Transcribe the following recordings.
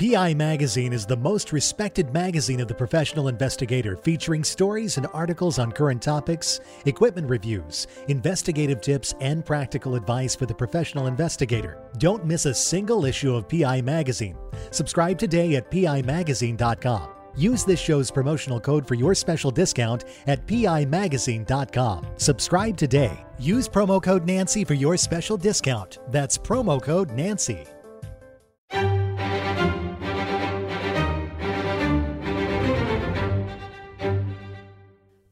PI Magazine is the most respected magazine of the professional investigator, featuring stories and articles on current topics, equipment reviews, investigative tips, and practical advice for the professional investigator. Don't miss a single issue of PI Magazine. Subscribe today at PIMagazine.com. Use this show's promotional code for your special discount at PIMagazine.com. Subscribe today. Use promo code Nancy for your special discount. That's promo code Nancy.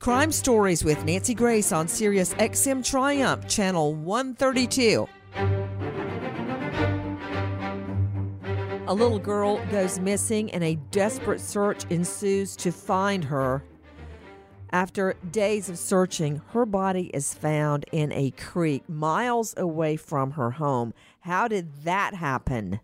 Crime Stories with Nancy Grace on Sirius XM Triumph, Channel 132. A little girl goes missing and a desperate search ensues to find her. After days of searching, her body is found in a creek miles away from her home. How did that happen?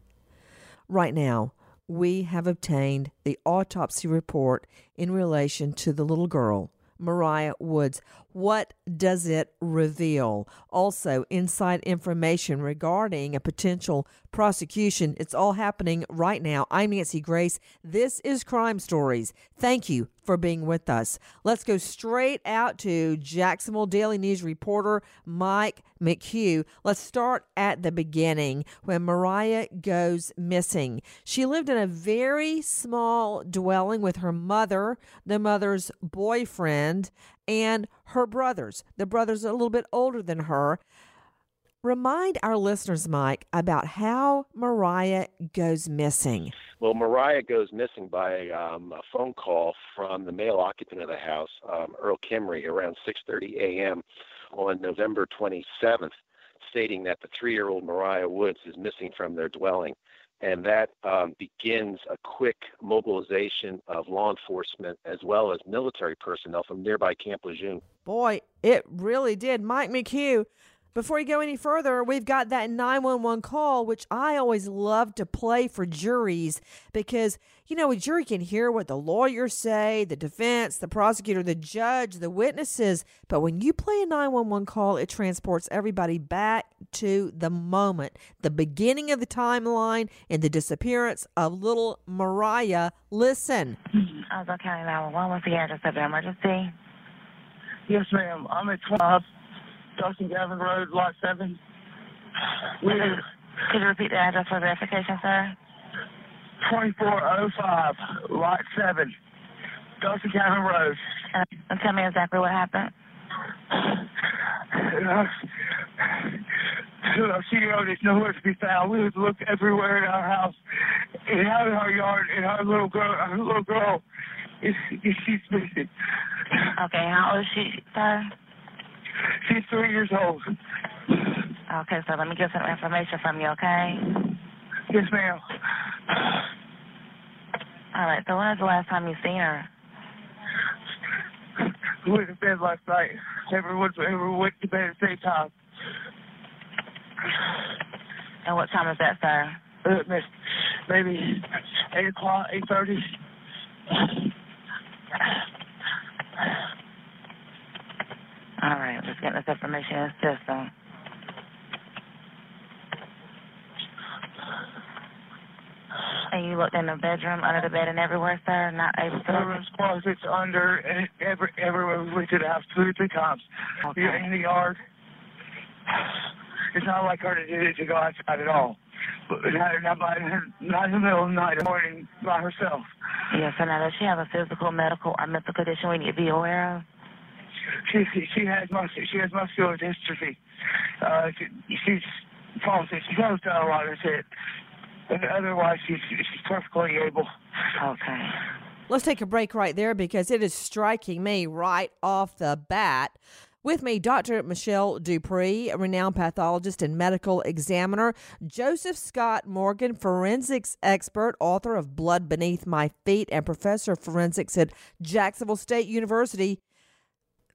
Right now, we have obtained the autopsy report in relation to the little girl. Mariah Woods. What does it reveal? Also, inside information regarding a potential prosecution. It's all happening right now. I'm Nancy Grace. This is Crime Stories. Thank you for being with us. Let's go straight out to Jacksonville Daily News reporter Mike McHugh. Let's start at the beginning when Mariah goes missing. She lived in a very small dwelling with her mother, the mother's boyfriend, and her brothers. The brothers are a little bit older than her. Remind our listeners, Mike, about how Mariah goes missing. Well, Mariah goes missing by um, a phone call from the male occupant of the house, um, Earl Kimrey, around 6:30 a.m. on November 27th, stating that the three-year-old Mariah Woods is missing from their dwelling and that um, begins a quick mobilization of law enforcement as well as military personnel from nearby Camp Lejeune. Boy, it really did. Mike McHugh, before you go any further, we've got that 911 call, which I always love to play for juries because, you know, a jury can hear what the lawyers say, the defense, the prosecutor, the judge, the witnesses. But when you play a 911 call, it transports everybody back to the moment, the beginning of the timeline and the disappearance of little Mariah. Listen. Mm-hmm. Ozark County 911, what's the address of the emergency? Yes, ma'am. I'm at 12 Dustin Gavin Road, Lot 7. We Could you repeat the address for verification, sir? 2405, Lot 7, Dustin Gavin Road. And, and tell me exactly what happened. Uh, she is nowhere to be found. We would look everywhere in our house, and out in our yard, and our little girl, our little girl, is, is she's missing. Okay, how old is she, sir? She's three years old. Okay, so let me get some information from you, okay? Yes, ma'am. All right, so when was the last time you seen her? We went to bed last night. Everyone, everyone went to bed at the same time. And what time is that, sir? Uh, maybe 8 o'clock, 8.30. All right, let's get this information in the system. Um, and you looked in the bedroom, under the bed, and everywhere, sir? Not able to? Everyone's closets under, and every, everywhere we went to the house two or three times. Okay. In the yard. It's not like her to, do, to go outside at all. But not, not, by, not in the middle of the night or morning by herself. Yes, sir. Now, does she have a physical, medical, or mental condition we need to be aware of? She she has mus she has muscular dystrophy. Uh, she, she's palsy. She goes down a lot. That's it. But otherwise, she's she's perfectly able. Okay. Let's take a break right there because it is striking me right off the bat. With me, Dr. Michelle Dupree, a renowned pathologist and medical examiner, Joseph Scott Morgan, forensics expert, author of Blood Beneath My Feet, and professor of forensics at Jacksonville State University,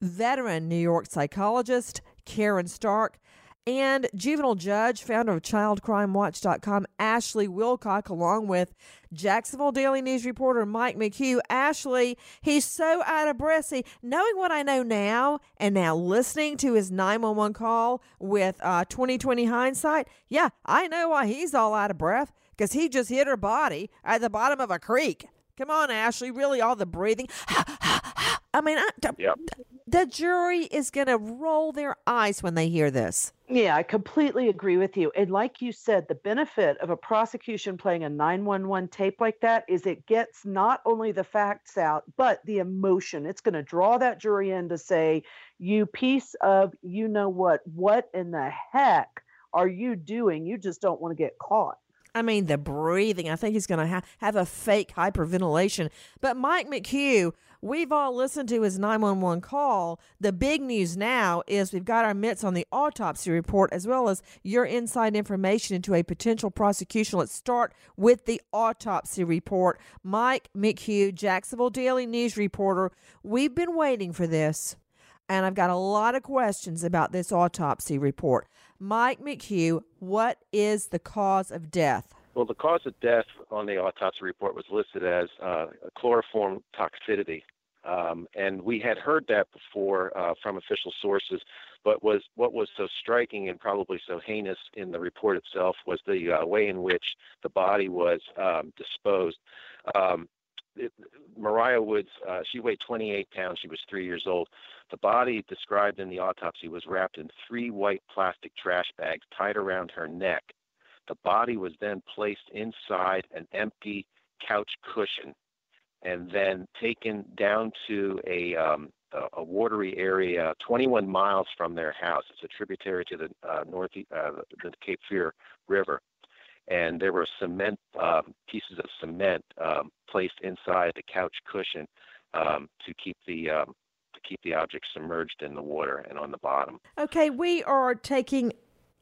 veteran New York psychologist, Karen Stark, and juvenile judge, founder of ChildCrimeWatch.com, Ashley Wilcott, along with Jacksonville Daily News reporter Mike McHugh. Ashley, he's so out of breath. See, knowing what I know now and now listening to his 911 call with uh, 2020 hindsight, yeah, I know why he's all out of breath because he just hit her body at the bottom of a creek. Come on, Ashley. Really, all the breathing. I mean, I, Yep. the jury is going to roll their eyes when they hear this. Yeah, I completely agree with you. And like you said, the benefit of a prosecution playing a 911 tape like that is it gets not only the facts out, but the emotion. It's going to draw that jury in to say, you piece of, you know what, what in the heck are you doing? You just don't want to get caught. I mean, the breathing. I think he's going to ha- have a fake hyperventilation. But Mike McHugh, we've all listened to his 911 call. The big news now is we've got our mitts on the autopsy report as well as your inside information into a potential prosecution. Let's start with the autopsy report. Mike McHugh, Jacksonville Daily News reporter. We've been waiting for this, and I've got a lot of questions about this autopsy report. Mike McHugh, what is the cause of death? Well, the cause of death on the autopsy report was listed as uh, chloroform toxicity, um, and we had heard that before uh, from official sources. But was what was so striking and probably so heinous in the report itself was the uh, way in which the body was um, disposed. Um, it, Mariah Woods, uh, she weighed 28 pounds. She was three years old. The body described in the autopsy was wrapped in three white plastic trash bags tied around her neck. The body was then placed inside an empty couch cushion and then taken down to a, um, a, a watery area 21 miles from their house. It's a tributary to the uh, north uh, the Cape Fear River and there were cement um, pieces of cement um, placed inside the couch cushion um, to keep the um, to keep the object submerged in the water and on the bottom. Okay, we are taking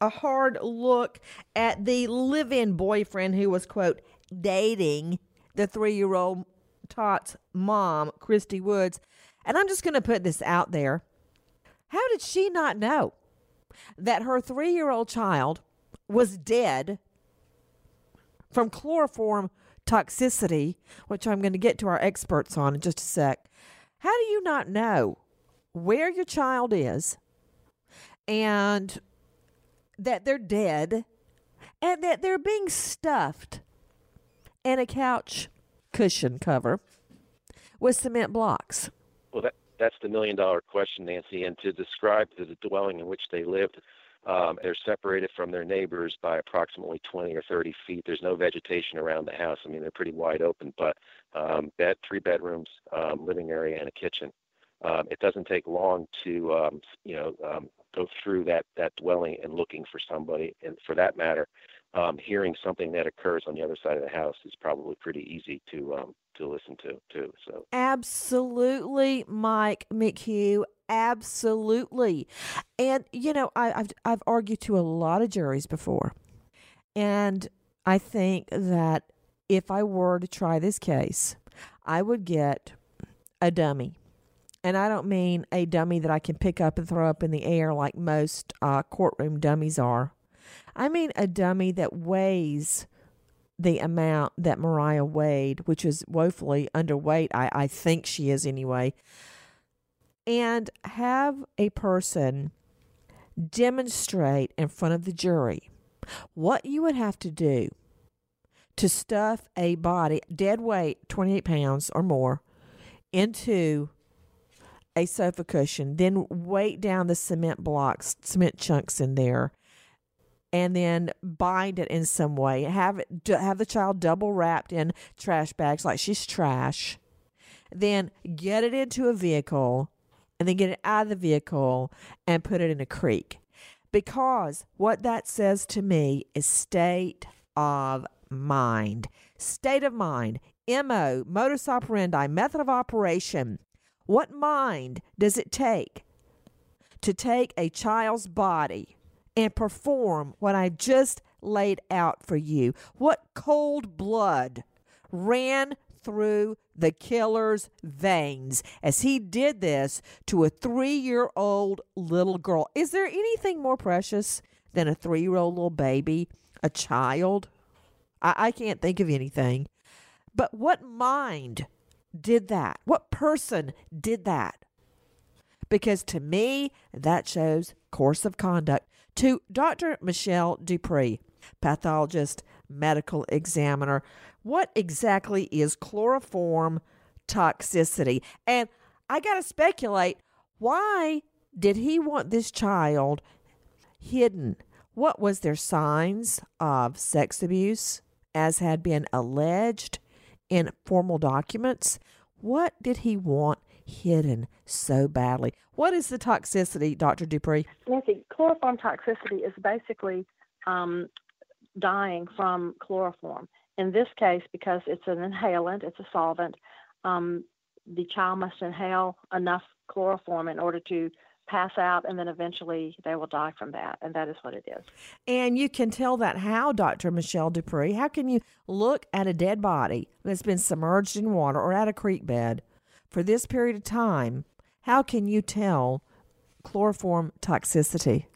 a hard look at the live-in boyfriend who was quote dating the three-year-old Tot's mom, Christy Woods, and I'm just going to put this out there. How did she not know that her three-year-old child was dead from chloroform toxicity, which I'm going to get to our experts on in just a sec. How do you not know where your child is and that they're dead and that they're being stuffed in a couch cushion cover with cement blocks? Well, that that's the million dollar question, Nancy. And to describe the dwelling in which they lived, um, they're separated from their neighbors by approximately 20 or 30 feet. There's no vegetation around the house. I mean, they're pretty wide open, but um, bed, three bedrooms, um, living area, and a kitchen. Um, it doesn't take long to, um, you know, um, go through that that dwelling and looking for somebody. And for that matter, um, hearing something that occurs on the other side of the house is probably pretty easy to um, to listen to too. So Absolutely, Mike McHugh. Absolutely. And you know, I, I've I've argued to a lot of juries before, and I think that if I were to try this case, I would get a dummy. And I don't mean a dummy that I can pick up and throw up in the air like most uh, courtroom dummies are. I mean a dummy that weighs the amount that Mariah weighed, which is woefully underweight, I, I think she is anyway, and have a person demonstrate in front of the jury what you would have to do to stuff a body, dead weight, 28 pounds or more, into a sofa cushion, then weight down the cement blocks, cement chunks in there, and then bind it in some way. Have it have the child double wrapped in trash bags like she's trash. Then get it into a vehicle, and then get it out of the vehicle and put it in a creek. Because what that says to me is state of mind. State of mind. MO, modus operandi, method of operation. What mind does it take to take a child's body and perform what I just laid out for you? What cold blood ran through the killer's veins as he did this to a three year old little girl? Is there anything more precious than a three year old little baby, a child? I, I can't think of anything. But what mind did that? What person did that? Because to me, that shows course of conduct. To Dr. Michelle Dupree, pathologist, medical examiner. What exactly is chloroform toxicity? And I got to speculate why did he want this child hidden? What was their signs of sex abuse as had been alleged in formal documents? What did he want hidden so badly? What is the toxicity, Dr. Dupree? Nancy, chloroform toxicity is basically um, dying from chloroform. In this case, because it's an inhalant, it's a solvent, um, the child must inhale enough chloroform in order to pass out, and then eventually they will die from that. And that is what it is. And you can tell that how, Dr. Michelle Dupree? How can you look at a dead body that's been submerged in water or at a creek bed for this period of time? How can you tell chloroform toxicity?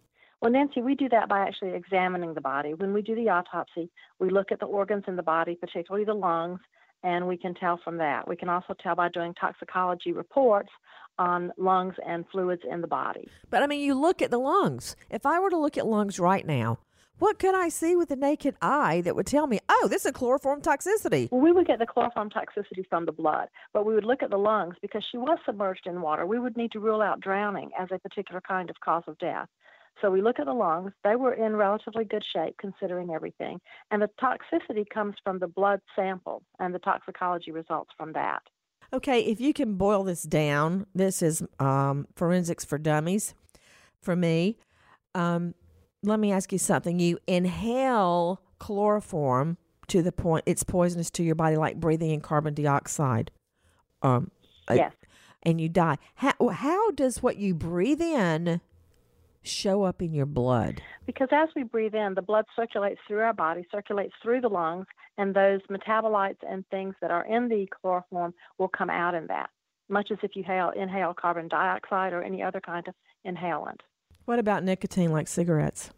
Well, Nancy, we do that by actually examining the body. When we do the autopsy, we look at the organs in the body, particularly the lungs, and we can tell from that. We can also tell by doing toxicology reports on lungs and fluids in the body. But I mean, you look at the lungs. If I were to look at lungs right now, what could I see with the naked eye that would tell me, oh, this is chloroform toxicity? Well, we would get the chloroform toxicity from the blood, but we would look at the lungs because she was submerged in water. We would need to rule out drowning as a particular kind of cause of death. So we look at the lungs. They were in relatively good shape considering everything. And the toxicity comes from the blood sample and the toxicology results from that. Okay, if you can boil this down, this is um, forensics for dummies for me. Um, let me ask you something. You inhale chloroform to the point it's poisonous to your body, like breathing in carbon dioxide. Um, yes. And you die. How, how does what you breathe in show up in your blood? Because as we breathe in, the blood circulates through our body, circulates through the lungs, and those metabolites and things that are in the chloroform will come out in that, much as if you inhale, inhale carbon dioxide or any other kind of inhalant. What about nicotine like cigarettes?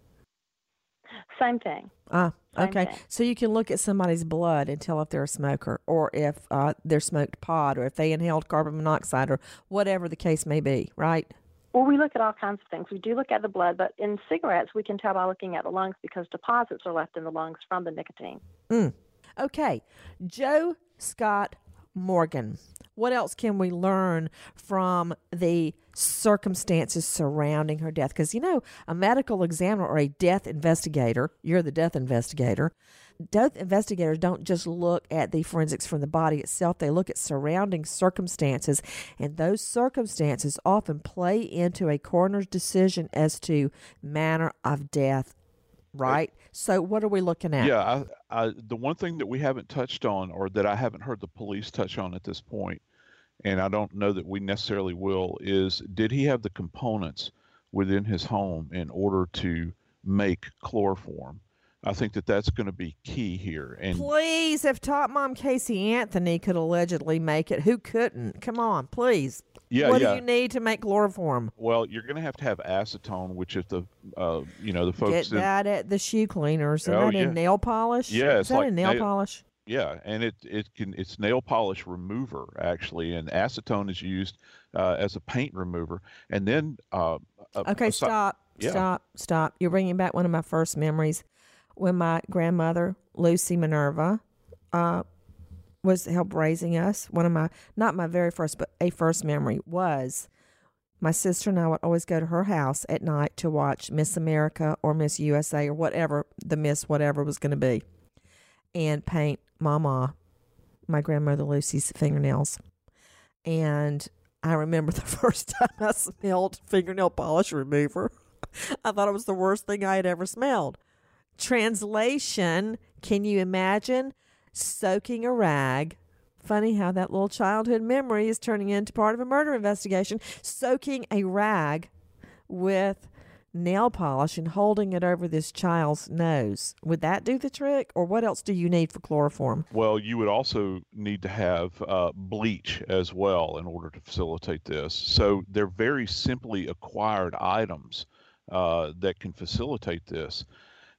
Same thing. Ah, okay. thing. So you can look at somebody's blood and tell if they're a smoker or if uh, they're smoked pot or if they inhaled carbon monoxide or whatever the case may be, right? Well, we look at all kinds of things. We do look at the blood, but in cigarettes, we can tell by looking at the lungs because deposits are left in the lungs from the nicotine. Mm. Okay. Joe Scott Morgan. What else can we learn from the circumstances surrounding her death? Because, you know, a medical examiner or a death investigator, you're the death investigator, death investigators don't just look at the forensics from the body itself, they look at surrounding circumstances, and those circumstances often play into a coroner's decision as to manner of death. Right. So, what are we looking at? Yeah, I, I, the one thing that we haven't touched on, or that I haven't heard the police touch on at this point, and I don't know that we necessarily will, is did he have the components within his home in order to make chloroform? I think that that's going to be key here. And Please, if Tot Mom Casey Anthony could allegedly make it, who couldn't? Come on, please. yeah, what yeah. do you need to make chloroform? Well, you're going to have to have acetone, which if the uh, you know the folks Get in, that at the shoe cleaners. Is Oh, that yeah. in nail polish? Yeah, Is it's that like in nail nail- polish? Yeah, and it it can it's nail polish remover actually, and acetone is used uh, as a paint remover, and then uh, a- Okay, asi- stop, yeah. stop, stop. You're bringing back one of my first memories when my grandmother, Lucy Minerva, uh, was help raising us. One of my, not my very first, but a first memory was my sister and I would always go to her house at night to watch Miss America or Miss USA or whatever the Miss whatever was going to be and paint Mama, my grandmother Lucy's fingernails. And I remember the first time I smelled fingernail polish remover. I thought it was the worst thing I had ever smelled. Translation Can you imagine soaking a rag? Funny how that little childhood memory is turning into part of a murder investigation. Soaking a rag with nail polish and holding it over this child's nose. Would that do the trick? Or what else do you need for chloroform? Well, you would also need to have uh, bleach as well in order to facilitate this. So they're very simply acquired items uh, that can facilitate this.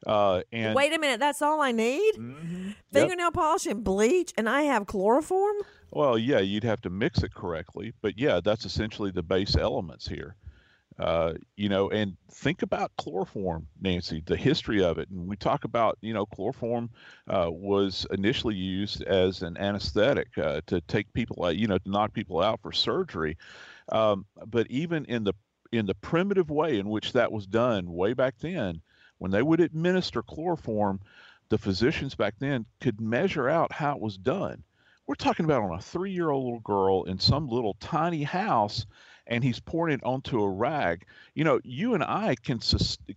Uh, and Wait a minute, that's all I need? Mhm. Yep. Fingernail polish and bleach, and I have chloroform? Well, yeah, you'd have to mix it correctly, but yeah, that's essentially the base elements here. Uh, you know, and think about chloroform, Nancy, the history of it. And we talk about, you know, chloroform uh, was initially used as an anesthetic uh, to take people out, you know, to knock people out for surgery. Um, but even in the in the primitive way in which that was done way back then, when they would administer chloroform, the physicians back then could measure out how it was done. We're talking about on a three year old little girl in some little tiny house and he's pouring it onto a rag. You know, you and I can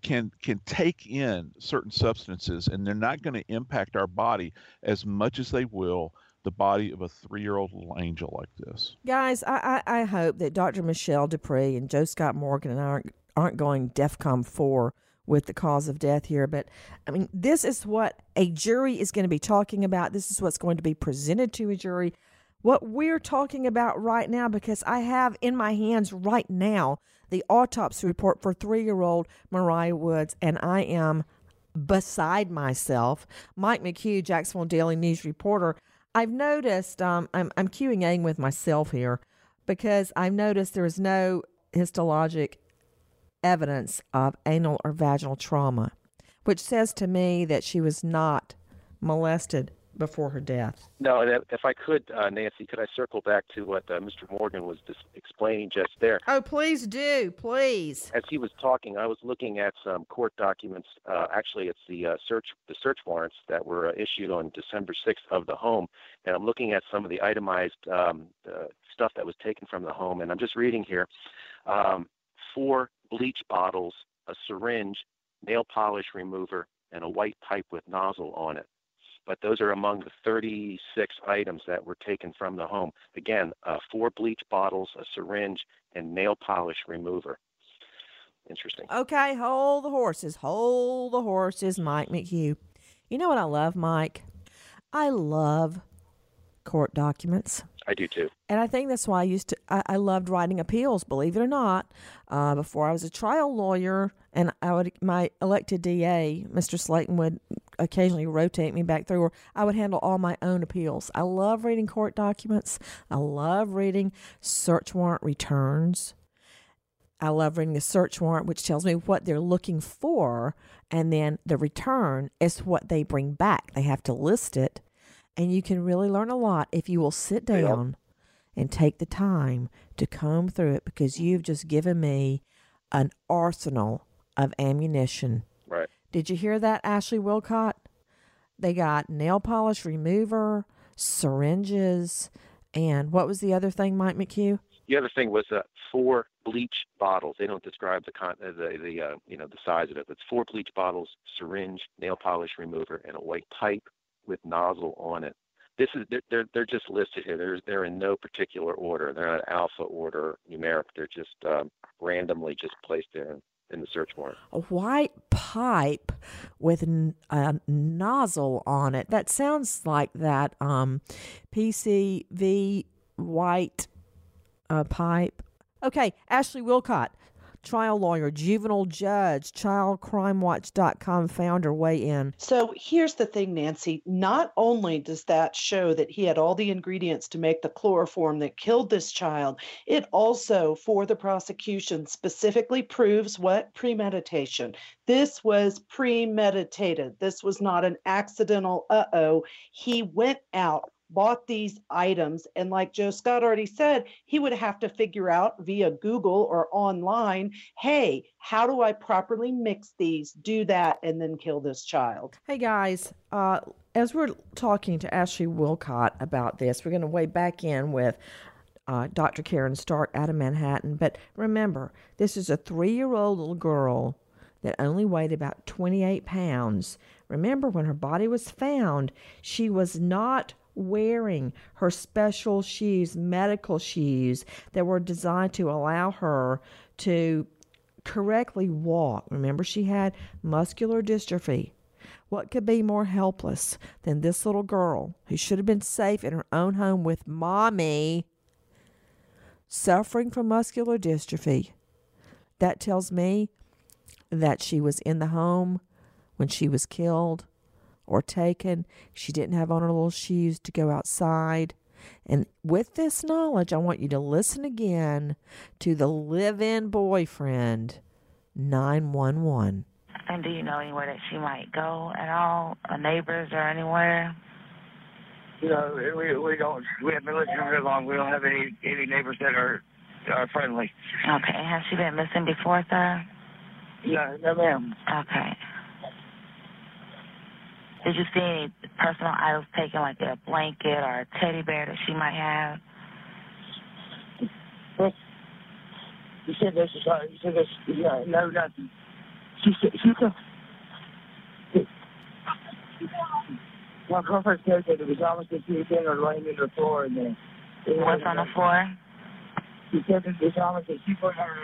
can can take in certain substances, and they're not going to impact our body as much as they will the body of a three-year-old little angel like this. Guys, I, I, I hope that Dr. Michelle Dupree and Joe Scott Morgan and I aren't, aren't going DEFCON four with the cause of death here. But I mean, this is what a jury is going to be talking about. This is what's going to be presented to a jury what we're talking about right now because I have in my hands right now the autopsy report for three year old Mariah Woods, and I am beside myself. Mike McHugh, Jacksonville Daily News reporter. I've noticed, um, I'm, I'm QAing with myself here because I've noticed there is no histologic evidence of anal or vaginal trauma, which says to me that she was not molested before her death. No, and if I could, uh, Nancy, could I circle back to what uh, Mr. Morgan was just explaining just there? Oh, please do, please. As he was talking, I was looking at some court documents. Uh, actually, it's the uh, search the search warrants that were uh, issued on December 6th of the home, and I'm looking at some of the itemized um, stuff that was taken from the home, and I'm just reading here: um, four bleach bottles, a syringe, nail polish remover, and a white pipe with nozzle on it but those are among the 36 items that were taken from the home. Again, uh, four bleach bottles, a syringe, and nail polish remover. Interesting. Okay, hold the horses. Hold the horses, Mike McHugh. You know what I love, Mike? I love court documents. I do too. And I think that's why I used to, I, I loved writing appeals, believe it or not. Uh, before I was a trial lawyer and I would, my elected DA, Mr. Slaton, would occasionally rotate me back through, or I would handle all my own appeals. I love reading court documents. I love reading search warrant returns. I love reading the search warrant, which tells me what they're looking for, and then the return is what they bring back. They have to list it, and you can really learn a lot if you will sit down and take the time to comb through it because you've just given me an arsenal of ammunition. Did you hear that, Ashley Wilcott? They got nail polish remover, syringes, and what was the other thing, Mike McHugh? The other thing was uh, four bleach bottles. They don't describe the con- uh, the, the uh, you know the size of it. It's four bleach bottles, syringe, nail polish remover, and a white pipe with nozzle on it. This is they're they're just listed here. They're they're in no particular order. They're not alpha order numeric. They're just um, randomly just placed there in the search warrant. A white pipe with a nozzle on it. That sounds like that um, PCV white uh, pipe. Okay, Ashley Wilcott, trial lawyer, juvenile judge, childcrimewatch.com founder, weigh in. So here's the thing, Nancy. Not only does that show that he had all the ingredients to make the chloroform that killed this child, it also, for the prosecution, specifically proves what? Premeditation. This was premeditated. This was not an accidental, uh oh. He went out bought these items. And like Joe Scott already said, he would have to figure out via Google or online hey, how do I properly mix these, do that, and then kill this child? Hey guys, uh, as we're talking to Ashley Wilcott about this, we're going to weigh back in with uh, Dr. Karen Stark out of Manhattan. But remember, this is a three year old little girl that only weighed about 28 pounds. Remember, when her body was found, she was not wearing her special shoes, medical shoes that were designed to allow her to correctly walk. Remember, she had muscular dystrophy. What could be more helpless than this little girl who should have been safe in her own home with mommy suffering from muscular dystrophy? That tells me that she was in the home when she was killed or taken. She didn't have on her little shoes to go outside. And with this knowledge, I want you to listen again to the live in boyfriend 911. And do you know anywhere that she might go at all? Or neighbors or anywhere? You know, we we don't we haven't been living very long. We don't have any any neighbors that are are friendly. Okay. Has she been missing before, sir? No, no, ma'am. Okay. Did you see any personal items taken, like a blanket or a teddy bear that she might have? You said this is uh, you said this. Yeah, no, nothing. She said she said. My girlfriend said that it was almost that she was in or laying in the floor and then. What's on the floor? She said that it was almost that she put her.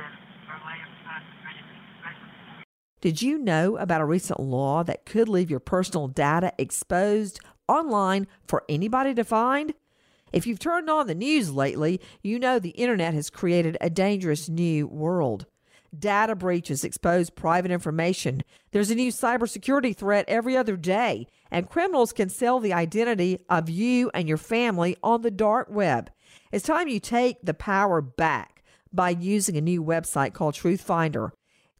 Did you know about a recent law that could leave your personal data exposed online for anybody to find? If you've turned on the news lately, you know the internet has created a dangerous new world. Data breaches expose private information. There's a new cybersecurity threat every other day, and criminals can sell the identity of you and your family on the dark web. It's time you take the power back by using a new website called Truth Finder.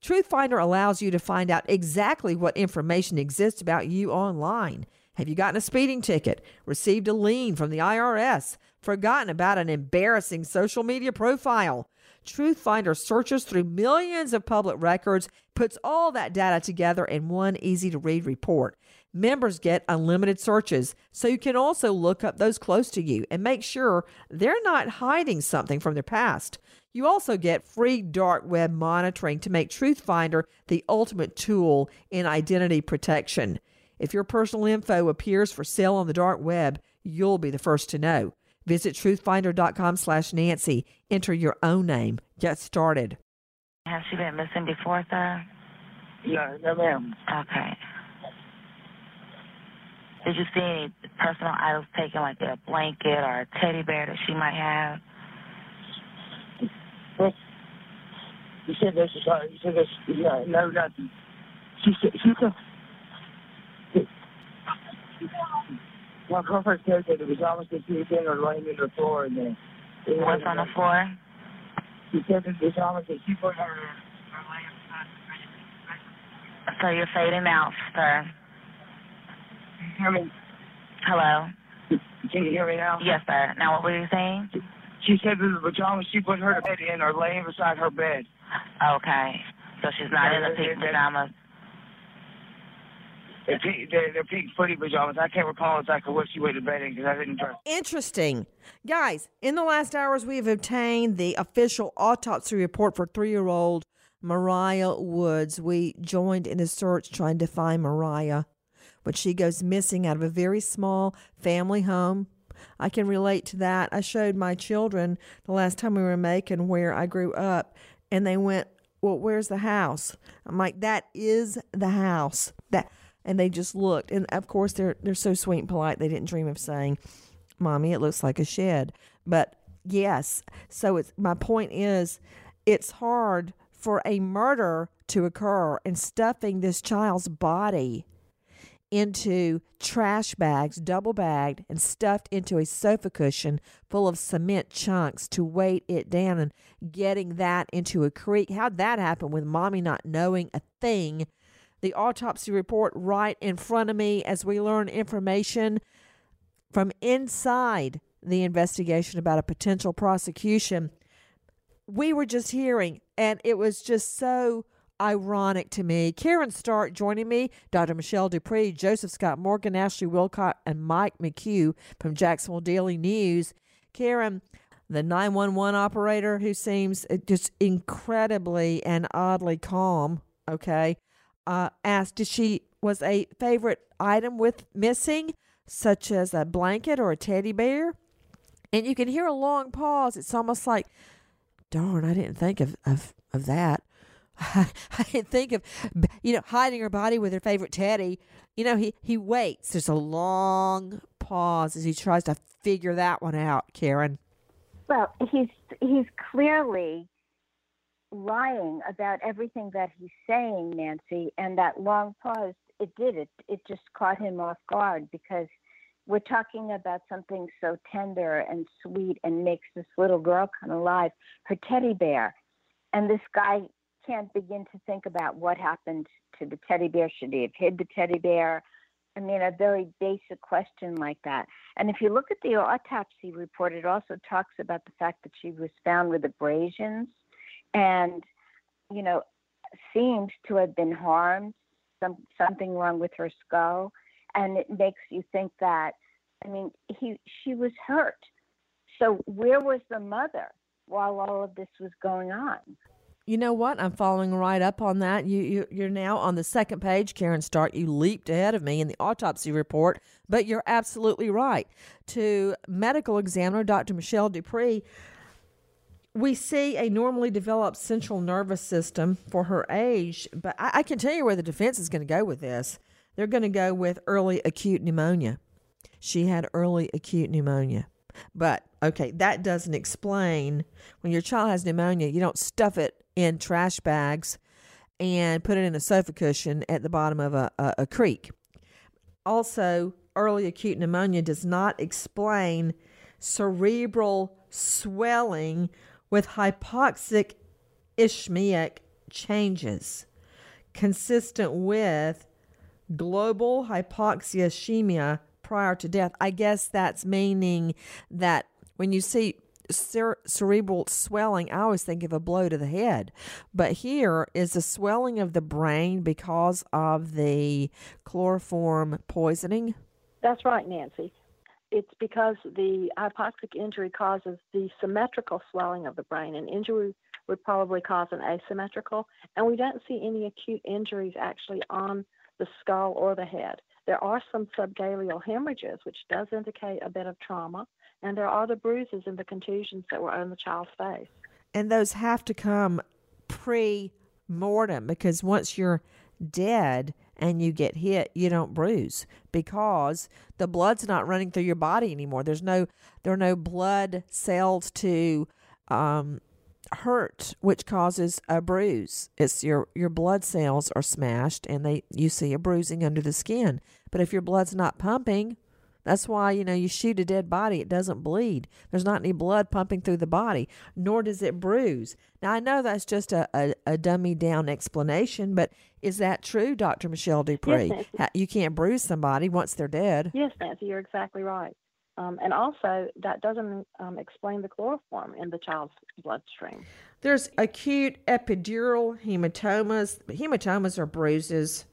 Truth Finder allows you to find out exactly what information exists about you online. Have you gotten a speeding ticket, received a lien from the IRS, forgotten about an embarrassing social media profile? Truth Finder searches through millions of public records, puts all that data together in one easy to read report. Members get unlimited searches, so you can also look up those close to you and make sure they're not hiding something from their past. You also get free dark web monitoring to make Truth Finder the ultimate tool in identity protection. If your personal info appears for sale on the dark web, you'll be the first to know. Visit truthfinder.com slash Nancy. Enter your own name. Get started. Has she been missing before, sir? No, no, ma'am. Okay. Did you see any personal items taken, like a blanket or a teddy bear that she might have? You said this is you said this. Yeah, no, nothing. She said she said. My girlfriend said that it was almost that she was in or laying in the floor and then. What's on the floor? She said that it was almost that she put her. So you're fading out, sir. I me? Hello? can you hear me now? Yes, sir. Now, what were you saying? She said that the pajamas she put her bed in are laying beside her bed. Okay. So she's not in the pink pajamas. They're, pink, they're, they're pink footy pajamas. I can't recall exactly what she went to bed in because I didn't dress. Interesting. Guys, in the last hours, we have obtained the official autopsy report for three year old Mariah Woods. We joined in a search trying to find Mariah, but she goes missing out of a very small family home. I can relate to that. I showed my children the last time we were in Macon where I grew up, and they went, Well, where's the house? I'm like, That is the house. That and they just looked. And of course they're they're so sweet and polite they didn't dream of saying, Mommy, it looks like a shed. But yes. So it's my point is it's hard for a murder to occur and stuffing this child's body into trash bags, double bagged, and stuffed into a sofa cushion full of cement chunks to weight it down and getting that into a creek. How'd that happen with mommy not knowing a thing? The autopsy report right in front of me as we learn information from inside the investigation about a potential prosecution. We were just hearing, and it was just so ironic to me. Karen Stark joining me, Dr. Michelle Dupree, Joseph Scott Morgan, Ashley Wilcott, and Mike McHugh from Jacksonville Daily News. Karen, the 911 operator who seems just incredibly and oddly calm, okay, uh, asked, did she, was a favorite item with missing, such as a blanket or a teddy bear? And you can hear a long pause. It's almost like, darn, I didn't think of, of, of that. I didn't think of, you know, hiding her body with her favorite teddy. You know, he, he waits. There's a long pause as he tries to figure that one out, Karen. Well, he's he's clearly lying about everything that he's saying, Nancy, and that long pause it did it. It just caught him off guard because we're talking about something so tender and sweet and makes this little girl come alive, her teddy bear. And this guy can't begin to think about what happened to the teddy bear. Should he have hid the teddy bear? I mean, a very basic question like that. And if you look at the autopsy report, it also talks about the fact that she was found with abrasions and, you know, seems to have been harmed, some, something wrong with her skull. And it makes you think that, I mean, he, she was hurt. So where was the mother while all of this was going on? You know what? I'm following right up on that. You, you you're now on the second page, Karen Stark. You leaped ahead of me in the autopsy report, but you're absolutely right. To medical examiner Dr. Michelle Dupree, we see a normally developed central nervous system for her age, but I, I can tell you where the defense is going to go with this. They're going to go with early acute pneumonia. She had early acute pneumonia. But okay, that doesn't explain when your child has pneumonia, you don't stuff it in trash bags and put it in a sofa cushion at the bottom of a, a, a creek. Also, early acute pneumonia does not explain cerebral swelling with hypoxic ischemic changes consistent with global hypoxia ischemia prior to death. I guess that's meaning that when you see cere- cerebral swelling, I always think of a blow to the head. But here is a swelling of the brain because of the chloroform poisoning. That's right, Nancy. It's because the hypoxic injury causes the symmetrical swelling of the brain. An injury would probably cause an asymmetrical, and we don't see any acute injuries actually on the skull or the head. There are some subgaleal hemorrhages, which does indicate a bit of trauma, and there are the bruises and the contusions that were on the child's face. And those have to come pre mortem because once you're dead and you get hit, you don't bruise because the blood's not running through your body anymore. There's no there are no blood cells to um, hurt, which causes a bruise. It's your your blood cells are smashed, and they you see a bruising under the skin. But if your blood's not pumping, that's why you know you shoot a dead body; it doesn't bleed. There's not any blood pumping through the body, nor does it bruise. Now I know that's just a a, a dummy down explanation, but is that true, Doctor Michelle Dupree? Yes, you can't bruise somebody once they're dead. Yes, Nancy, you're exactly right. Um, and also, that doesn't um, explain the chloroform in the child's bloodstream. There's acute epidural hematomas. Hematomas are bruises.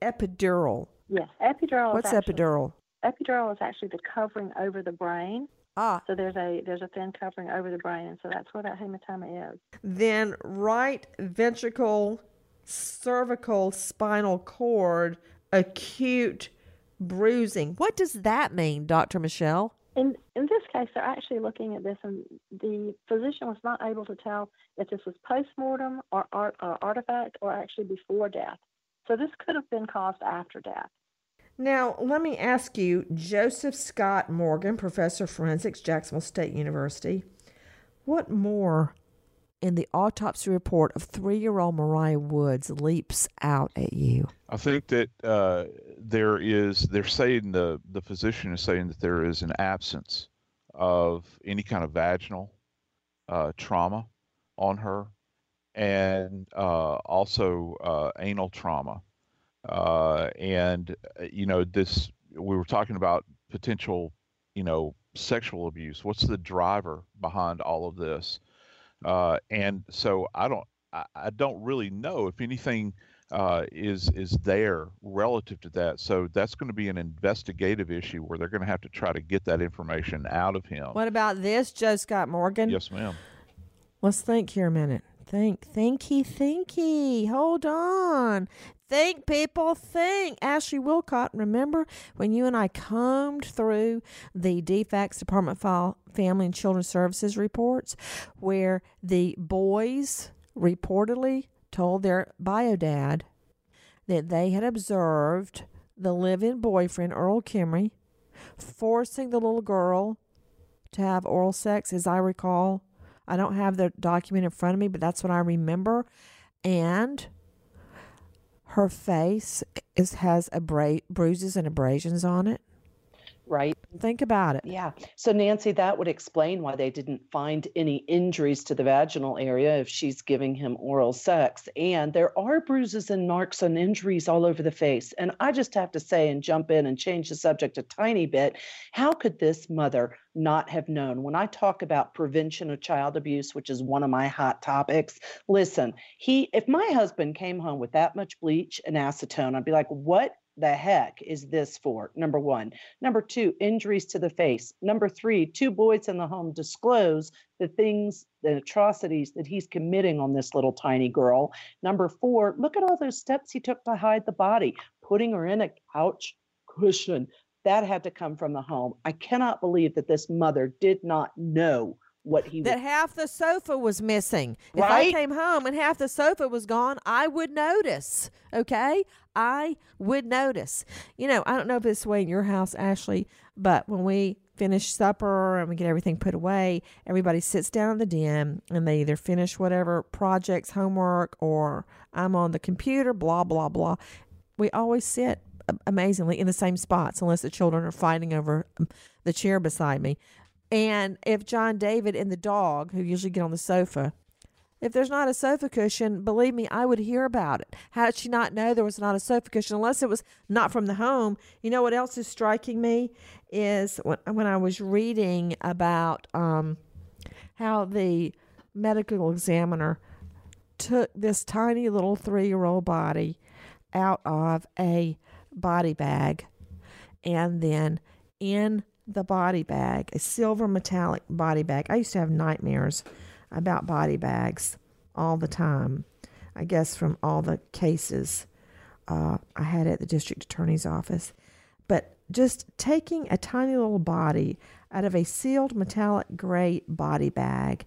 Epidural. Yes, epidural. What's actually, epidural? Epidural is actually the covering over the brain. Ah. So there's a there's a thin covering over the brain, and so that's where that hematoma is. Then right ventricle, cervical spinal cord, acute bruising. What does that mean, Dr. Michelle? In in this case, they're actually looking at this, and the physician was not able to tell if this was post-mortem or art, or artifact or actually before death. So this could have been caused after death. Now, let me ask you, Joseph Scott Morgan, professor of forensics, Jacksonville State University, what more in the autopsy report of three year old Mariah Woods leaps out at you? I think that uh, there is, they're saying, the, the physician is saying that there is an absence of any kind of vaginal uh, trauma on her and uh, also uh, anal trauma. Uh, and, uh, you know, this, we were talking about potential, you know, sexual abuse. What's the driver behind all of this? Uh, and so I don't I, I, don't really know if anything uh, is is there relative to that. So that's going to be an investigative issue where they're going to have to try to get that information out of him. What about this, Joe Scott Morgan? Yes, ma'am. Let's think here a minute. Think, thinky, thinky. Hold on. Think, people, think. Ashley Wilcott, remember when you and I combed through the DFACS Department File Family and Children Services reports where the boys reportedly told their bio dad that they had observed the live in boyfriend, Earl Kimrey, forcing the little girl to have oral sex, as I recall. I don't have the document in front of me, but that's what I remember. And her face is has bruises and abrasions on it. Right? Think about it. Yeah. So, Nancy, that would explain why they didn't find any injuries to the vaginal area if she's giving him oral sex. And there are bruises and marks and injuries all over the face. And I just have to say and jump in and change the subject a tiny bit. How could this mother not have known? When I talk about prevention of child abuse, which is one of my hot topics, listen, he if my husband came home with that much bleach and acetone, I'd be like, what the heck is this for? Number one. Number two, injuries to the face. Number three, two boys in the home disclose the things, the atrocities that he's committing on this little tiny girl. Number four, look at all those steps he took to hide the body, putting her in a couch cushion. That had to come from the home. I cannot believe that this mother did not know what he that was. half the sofa was missing. If I came home and half the sofa was gone, I would notice. Okay, I would notice. You know, I don't know if it's the way in your house, Ashley, but when we finish supper and we get everything put away, everybody sits down in the den and they either finish whatever projects, homework, or I'm on the computer. Blah blah blah. We always sit amazingly in the same spots unless the children are fighting over um, the chair beside me. And if John David and the dog, who usually get on the sofa, if there's not a sofa cushion, believe me, I would hear about it. How did she not know there was not a sofa cushion unless it was not from the home? You know what else is striking me is when, when I was reading about um, how the medical examiner took this tiny little three year old body out of a body bag and then in the body bag, a silver metallic body bag. I used to have nightmares about body bags all the time. I guess from all the cases uh, I had at the district attorney's office. But just taking a tiny little body out of a sealed metallic gray body bag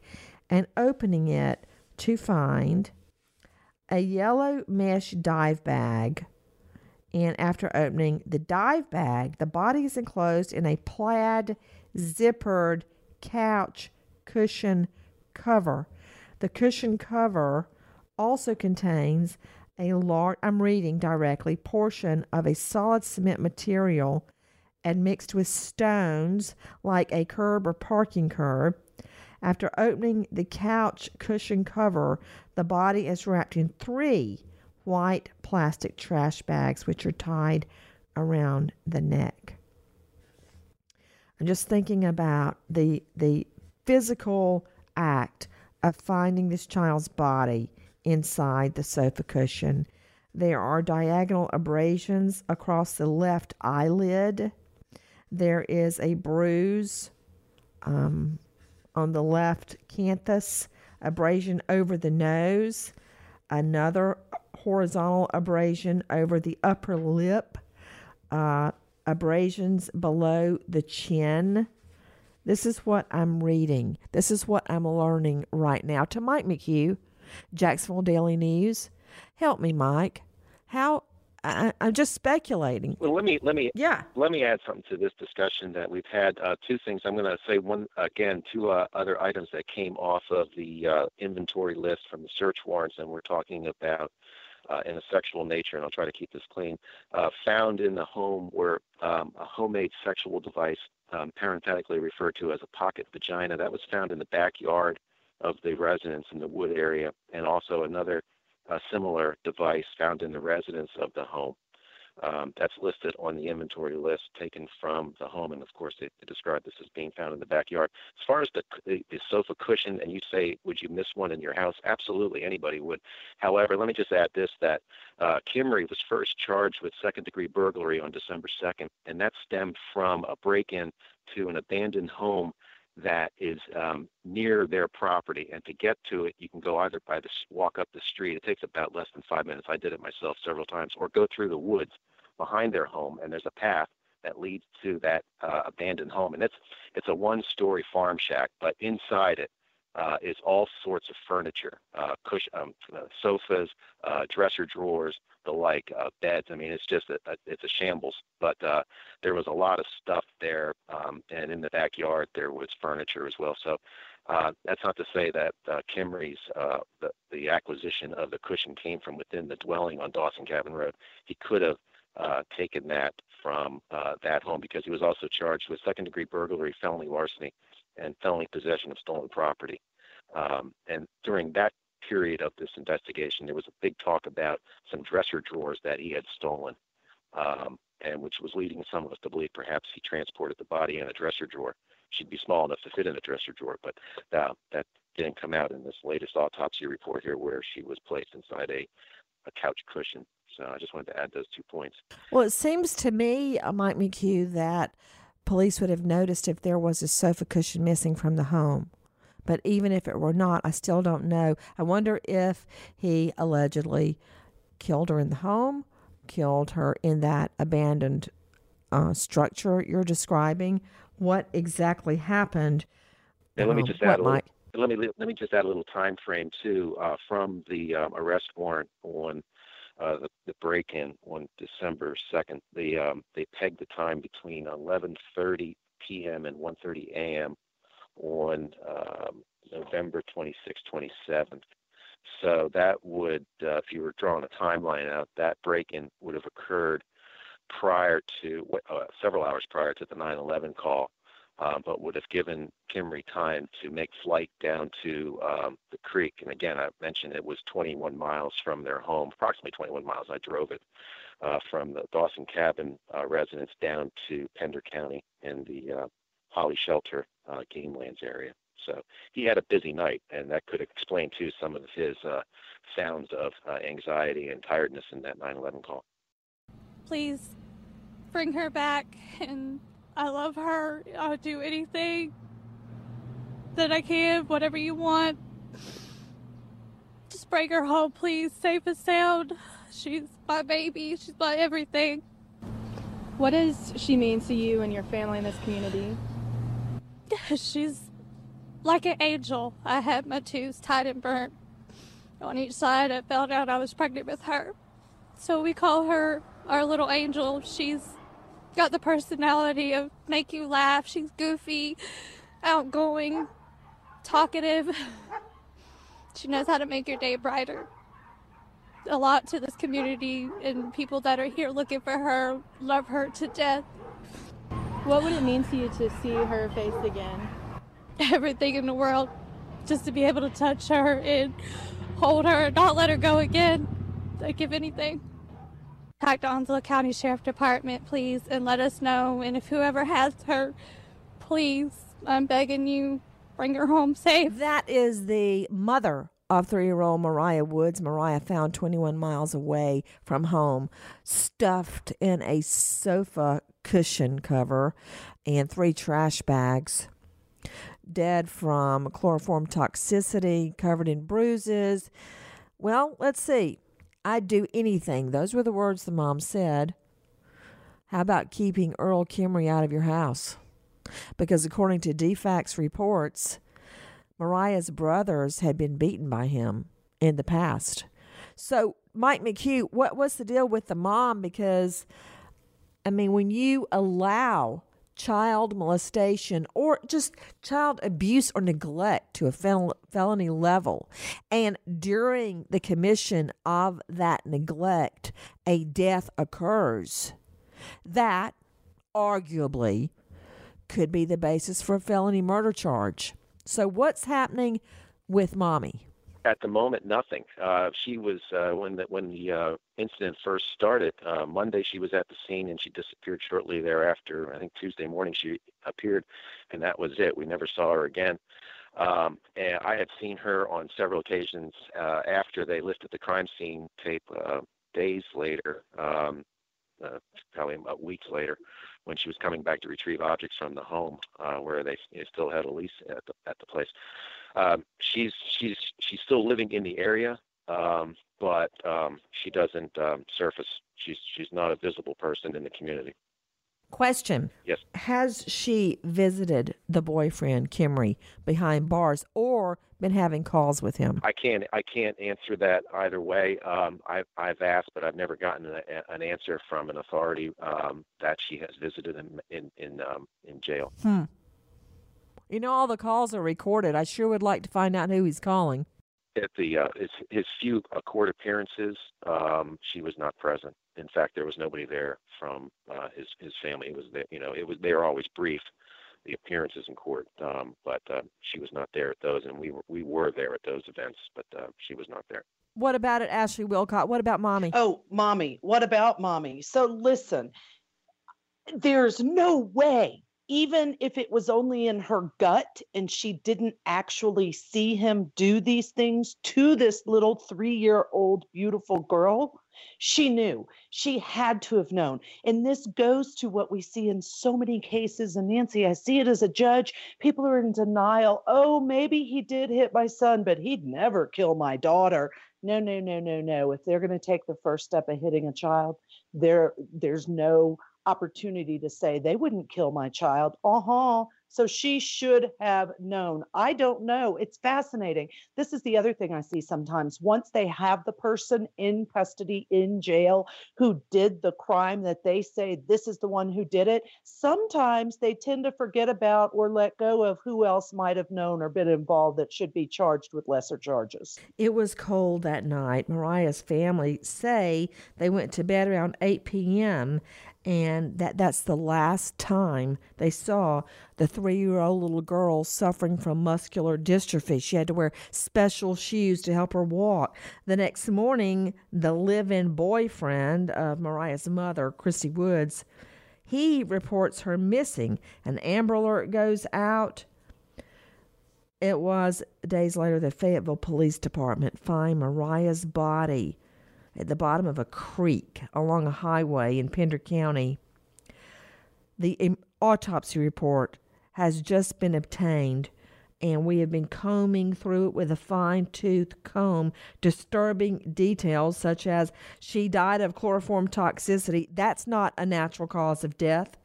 and opening it to find a yellow mesh dive bag. And after opening the dive bag, the body is enclosed in a plaid zippered couch cushion cover. The cushion cover also contains a large, I'm reading directly, portion of a solid cement material and mixed with stones like a curb or parking curb. After opening the couch cushion cover, the body is wrapped in three white plastic trash bags, which are tied around the neck. I'm just thinking about the the physical act of finding this child's body inside the sofa cushion. There are diagonal abrasions across the left eyelid. There is a bruise um, on the left canthus, abrasion over the nose, another horizontal abrasion over the upper lip, uh, abrasions below the chin. This is what I'm reading. This is what I'm learning right now. To Mike McHugh, Jacksonville Daily News. Help me, Mike. How? I, I'm just speculating. Well, let me let me Yeah. let me add something to this discussion that we've had. Uh, two things. I'm going to say one again. Two uh, other items that came off of the uh, inventory list from the search warrants, and we're talking about uh, in a sexual nature. And I'll try to keep this clean. Uh, found in the home were um, a homemade sexual device, um, parenthetically referred to as a pocket vagina, that was found in the backyard of the residence in the wood area, and also another uh, similar device found in the residence of the home. Um, that's listed on the inventory list taken from the home, and of course, they, they describe this as being found in the backyard. As far as the, the, sofa cushion, and you say, would you miss one in your house? Absolutely, anybody would. However, let me just add this: that uh, Kimrey was first charged with second-degree burglary on December 2nd, and that stemmed from a break-in to an abandoned home that is um, near their property. And to get to it, you can go either by the walk up the street. It takes about less than five minutes. I did it myself several times, or go through the woods behind their home, and there's a path that leads to that uh, abandoned home. And it's it's a one-story farm shack, but inside it uh, is all sorts of furniture, uh, um, uh, sofas, uh, dresser drawers, the like, uh, beds. I mean, it's just a, a, it's a shambles. But there was a lot of stuff there, um, and in the backyard there was furniture as well. So that's not to say that Kimrey's the, the acquisition of the cushion came from within the dwelling on Dawson Cabin Road. He could have uh, taken that from uh, that home because he was also charged with second degree burglary, felony larceny, and felony possession of stolen property. Um, and during that period of this investigation, there was a big talk about some dresser drawers that he had stolen, um, and which was leading some of us to believe perhaps he transported the body in a dresser drawer. She'd be small enough to fit in a dresser drawer, but uh, that didn't come out in this latest autopsy report here, where she was placed inside a, a couch cushion. So I just wanted to add those two points. Well, it seems to me, uh, Mike McHugh, that police would have noticed if there was a sofa cushion missing from the home. But even if it were not, I still don't know. I wonder if he allegedly killed her in the home, killed her in that abandoned uh, structure you're describing. What exactly happened? And let me Um, just what, add a little, let me let me just add a little time frame too uh, from the um, arrest warrant on uh, the, the break-in on December second. They um, they pegged the time between 11:30 p.m. and 1:30 a.m. on um, November 26th, 27th. So that would, uh, if you were drawing a timeline out, that break-in would have occurred prior to uh, several hours prior to the 9/11 call uh, but would have given Kimrey time to make flight down to um, the creek. And again, I mentioned it was 21 miles from their home, approximately 21 miles. I drove it uh, from the Dawson Cabin uh, residence down to Pender County in the uh, Holly Shelter uh, game lands area. So he had a busy night, and that could explain too some of his uh, sounds of anxiety and tiredness in that 9/11 call. please bring her back and I love her. I'll do anything that I can, whatever you want. Just bring her home, please, safe and sound. She's my baby. She's my everything. What does she mean to you and your family in this community? She's like an angel. I had my tubes tied and burnt on each side. I found out I was pregnant with her. So we call her our little angel. She's got the personality of make you laugh. She's goofy, outgoing, talkative. She knows how to make your day brighter. A lot to this community and people that are here looking for her love her to death. What would it mean to you to see her face again? Everything in the world just to be able to touch her and hold her not let her go again. I'd give anything. Contact Onslow County Sheriff Department, please, and let us know. And if whoever has her, please, I'm begging you, bring her home safe. That is the mother of three year old Mariah Woods. Mariah found 21 miles away from home, stuffed in a sofa cushion cover and three trash bags. Dead from chloroform toxicity, covered in bruises. Well, let's see. I'd do anything. Those were the words the mom said. How about keeping Earl Kimrey out of your house? Because according to DFACS reports, Mariah's brothers had been beaten by him in the past. So, Mike McHugh, what what's the deal with the mom? Because, I mean, when you allow child molestation or just child abuse or neglect to a fel- felony level, and during the commission of that neglect, a death occurs, that arguably could be the basis for a felony murder charge. So, what's happening with mommy? At the moment, nothing. Uh, she was uh, when the when the uh, incident first started. Uh, Monday, she was at the scene and she disappeared shortly thereafter. I think Tuesday morning she appeared, and that was it. We never saw her again. Um, and I had seen her on several occasions uh, after they lifted the crime scene tape uh, days later, um, uh, probably about weeks later, when she was coming back to retrieve objects from the home uh, where they, they still had a lease at the, at the place. Um, she's she's she's still living in the area, um, but um, she doesn't um, surface. She's she's not a visible person in the community. Question Yes. Has she visited the boyfriend, Kimrey, behind bars or been having calls with him? I can't I can't answer that either way. Um, I've I've asked, but I've never gotten a, an answer from an authority um, that she has visited him in in um, in jail. Hmm. You know, all the calls are recorded. I sure would like to find out who he's calling. At the uh, his, his few uh, court appearances, um, she was not present. in fact, there was nobody there from uh, his his family. It was there, you know, it was they were always brief, the appearances in court, um, but uh, she was not there at those, and we were we were there at those events, but uh, she was not there. What about it, Ashley Wilcott? What about mommy? Oh, mommy. What about mommy? So listen, there's no way, even if it was only in her gut and she didn't actually see him do these things to this little three year old beautiful girl, she knew. She had to have known. And this goes to what we see in so many cases. And Nancy, I see it as a judge. People are in denial. Oh, maybe he did hit my son, but he'd never kill my daughter. No, no, no, no, no. If they're going to take the first step of hitting a child, there there's no opportunity to say they wouldn't kill my child. Uh-huh. So she should have known. I don't know. It's fascinating. This is the other thing I see sometimes. Once they have the person in custody in jail who did the crime that they say this is the one who did it, sometimes they tend to forget about or let go of who else might have known or been involved that should be charged with lesser charges. It was cold that night. Mariah's family say they went to bed around 8 p.m and that that's the last time they saw the three-year-old little girl suffering from muscular dystrophy. She had to wear special shoes to help her walk. The next morning the live-in boyfriend of mariah's mother christy woods he reports her missing. An amber alert goes out. It was days later the fayetteville police department find mariah's body at the bottom of a creek along a highway in Pender County. The um, autopsy report has just been obtained, and we have been combing through it with a fine tooth comb, disturbing details such as she died of chloroform toxicity. That's not a natural cause of death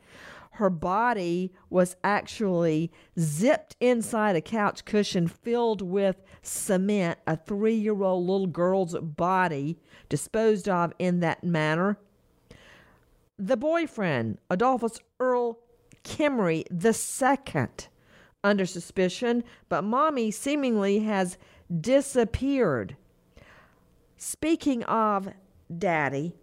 her body was actually zipped inside a couch cushion filled with cement, a three year old little girl's body disposed of in that manner. The boyfriend, Adolphus Earl Kimrey II, under suspicion, but mommy seemingly has disappeared. Speaking of daddy,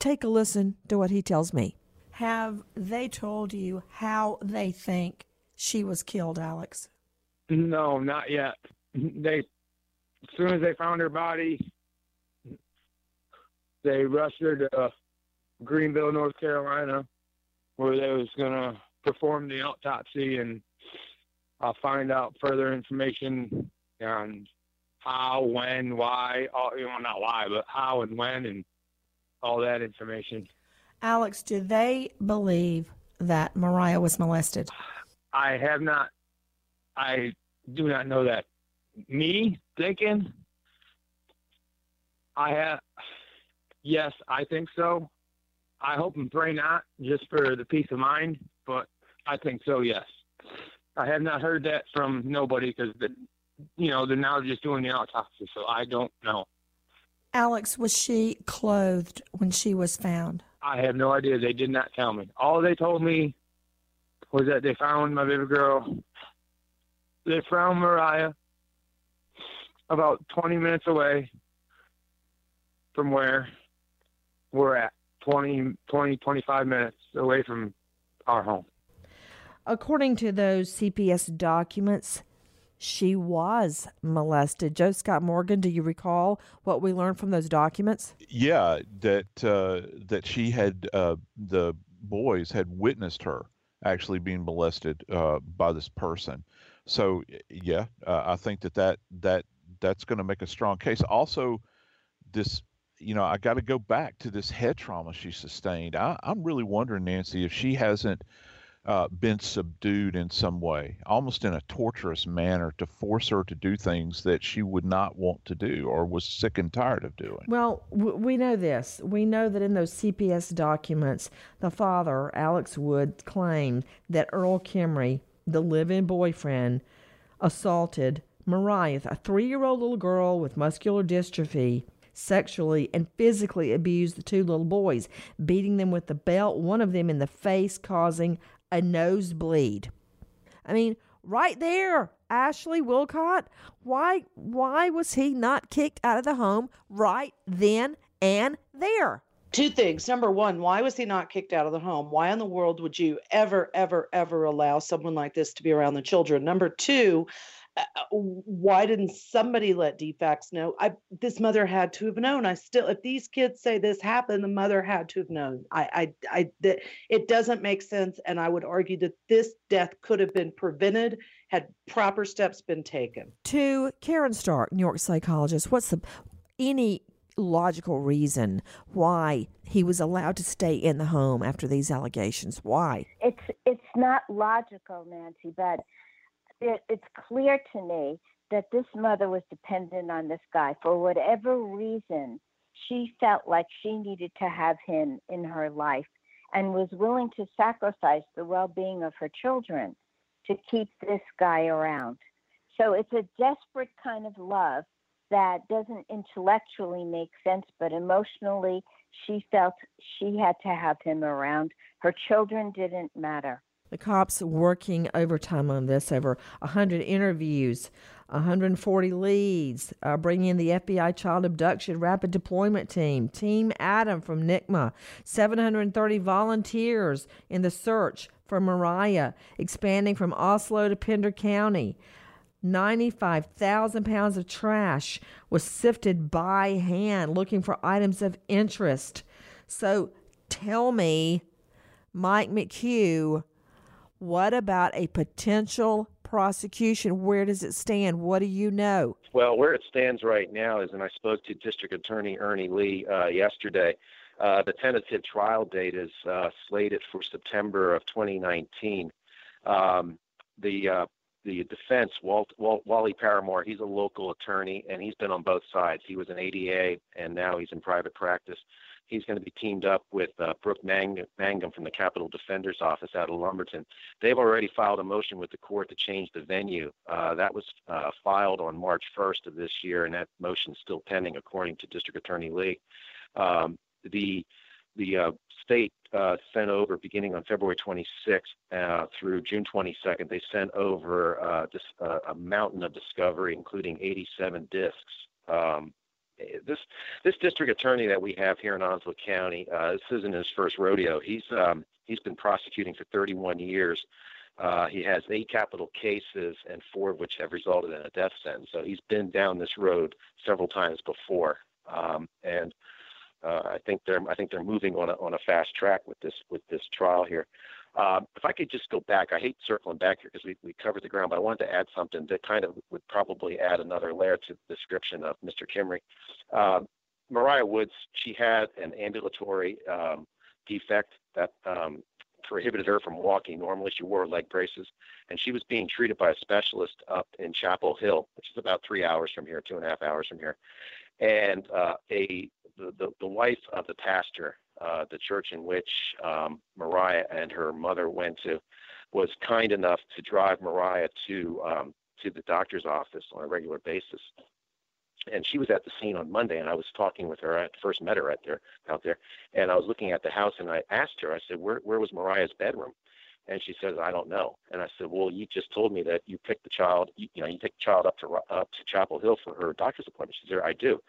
take a listen to what he tells me. Have they told you how they think she was killed, Alex? No, not yet. They, as soon as they found her body, they rushed her to uh, Greenville, North Carolina, where they was gonna perform the autopsy and I'll find out further information on how, when, why, all, you know, not why, but how and when and all that information. Alex, do they believe that Mariah was molested? I have not. I do not know that. Me thinking, I have. Yes, I think so. I hope and pray not, just for the peace of mind. But I think so. Yes. I have not heard that from nobody because the, you know, they're now just doing the autopsy, so I don't know. Alex, was she clothed when she was found? I have no idea. They did not tell me. All they told me was that they found my baby girl. They found Mariah about 20 minutes away from where we're at. 20, 20, 25 minutes away from our home. According to those CPS documents, she was molested. Joe Scott Morgan, do you recall what we learned from those documents? Yeah, that uh, that she had uh, the boys had witnessed her actually being molested uh, by this person. So yeah, uh, I think that that that that's going to make a strong case. Also, this you know I got to go back to this head trauma she sustained. I, I'm really wondering, Nancy, if she hasn't uh, been subdued in some way, almost in a torturous manner, to force her to do things that she would not want to do or was sick and tired of doing. Well, we know this. We know that in those CPS documents, the father, Alex Wood, claimed that Earl Kimrey, the live in boyfriend, assaulted Mariah, a three year old little girl with muscular dystrophy sexually and physically abused the two little boys, beating them with the belt, one of them in the face, causing a nosebleed. I mean, right there, Ashley Wilcott. Why why was he not kicked out of the home right then and there? two things. Number one, why was he not kicked out of the home? Why in the world would you ever, ever, ever allow someone like this to be around the children? Number two, why didn't somebody let DFACS know? I this mother had to have known. I still, if these kids say this happened, the mother had to have known. I, I, I, that it doesn't make sense, and I would argue that this death could have been prevented had proper steps been taken. To Karen Stark, New York psychologist, what's the any logical reason why he was allowed to stay in the home after these allegations? Why? It's it's not logical, Nancy, but it, it's clear to me that this mother was dependent on this guy for whatever reason. She felt like she needed to have him in her life and was willing to sacrifice the well-being of her children to keep this guy around. So it's a desperate kind of love that doesn't intellectually make sense, but emotionally, she felt she had to have him around. Her children didn't matter. The cops working overtime on this, over 100 interviews, 140 leads, uh, bringing in the FBI Child Abduction Rapid Deployment Team, Team Adam from NCMEC, 730 volunteers in the search for Mariah, expanding from Onslow to Pender County. 95,000 pounds of trash was sifted by hand looking for items of interest. So tell me, Mike McHugh, what about a potential prosecution? Where does it stand? What do you know? Well, where it stands right now is, and I spoke to District Attorney Ernie Lee uh, yesterday. Uh, the tentative trial date is uh, slated for September of 2019. Um, the uh, the defense, Walt, Walt, Wally Paramore, he's a local attorney and he's been on both sides. He was an ADA and now he's in private practice. He's going to be teamed up with uh, Brooke Mangum from the Capital Defender's Office out of Lumberton. They've already filed a motion with the court to change the venue. Uh, that was uh, filed on March 1st of this year, and that motion is still pending, according to District Attorney Lee. Um, the the uh, state uh, sent over beginning on February 26th uh, through June 22nd. They sent over uh, a mountain of discovery, including 87 discs. Um, this this district attorney that we have here in Onslow County, uh, this isn't his first rodeo. He's um, he's been prosecuting for 31 years. Uh, he has eight capital cases, and four of which have resulted in a death sentence. So he's been down this road several times before. Um, and uh, I think they're I think they're moving on a on a fast track with this with this trial here. Um, if I could just go back, I hate circling back here because we, we covered the ground, but I wanted to add something that kind of would probably add another layer to the description of Mr. Kimrey. Um, Moriah Woods, she had an ambulatory um, defect that um, prohibited her from walking. Normally, she wore leg braces, and she was being treated by a specialist up in Chapel Hill, which is about three hours from here, two and a half hours from here. And uh, a the, the, the wife of the pastor, uh, the church in which um, Moriah and her mother went to, was kind enough to drive Moriah to um, to the doctor's office on a regular basis. And she was at the scene on Monday, and I was talking with her. I first met her out there, out there, and I was looking at the house, and I asked her. I said, "Where where was Moriah's bedroom?" And she says, "I don't know." And I said, "Well, you just told me that you picked the child. You, you know, you take the child up to up to Chapel Hill for her doctor's appointment." She said, "I do."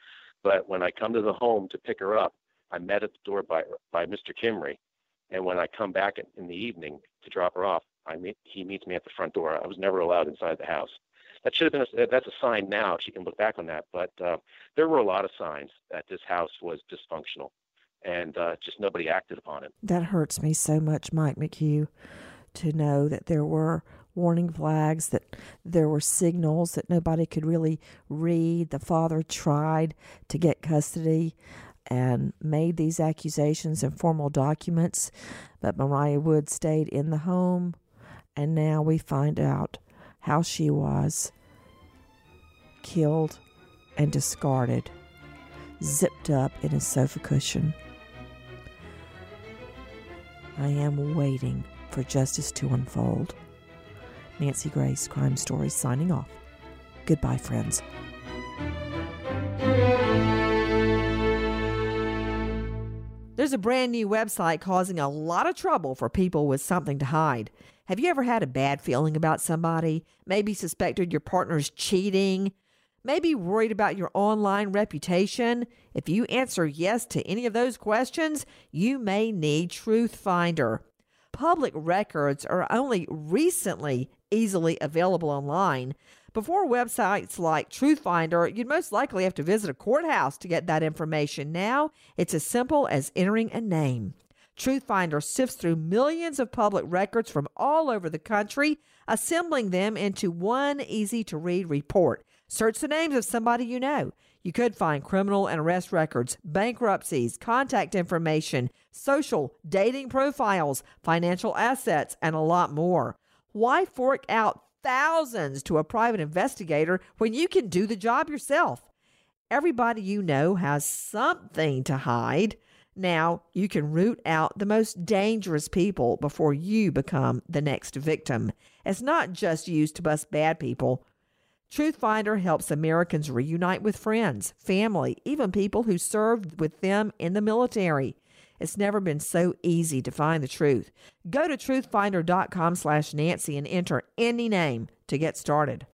But when I come to the home to pick her up, I'm met at the door by by Mr. Kimrey, and when I come back in the evening to drop her off, I meet he meets me at the front door. I was never allowed inside the house. That should have been a, that's a sign now. She can look back on that, but uh, there were a lot of signs that this house was dysfunctional, and uh, just nobody acted upon it. That hurts me so much, Mike McHugh, to know that there were warning flags, that there were signals that nobody could really read. The father tried to get custody and made these accusations in formal documents, but Mariah Wood stayed in the home, and now we find out how she was killed and discarded, zipped up in a sofa cushion. I am waiting for justice to unfold. Nancy Grace, Crime Stories, signing off. Goodbye, friends. There's a brand new website causing a lot of trouble for people with something to hide. Have you ever had a bad feeling about somebody? Maybe suspected your partner's cheating? Maybe worried about your online reputation? If you answer yes to any of those questions, you may need Truth Finder. Public records are only recently easily available online. Before websites like Truthfinder, you'd most likely have to visit a courthouse to get that information. Now, it's as simple as entering a name. Truthfinder sifts through millions of public records from all over the country, assembling them into one easy to read report. Search the names of somebody you know. You could find criminal and arrest records, bankruptcies, contact information, social, dating profiles, financial assets, and a lot more. Why fork out thousands to a private investigator when you can do the job yourself? Everybody you know has something to hide. Now you can root out the most dangerous people before you become the next victim. It's not just used to bust bad people. Truth Finder helps Americans reunite with friends, family, even people who served with them in the military. It's never been so easy to find the truth. Go to truthfinder.com slash Nancy and enter any name to get started.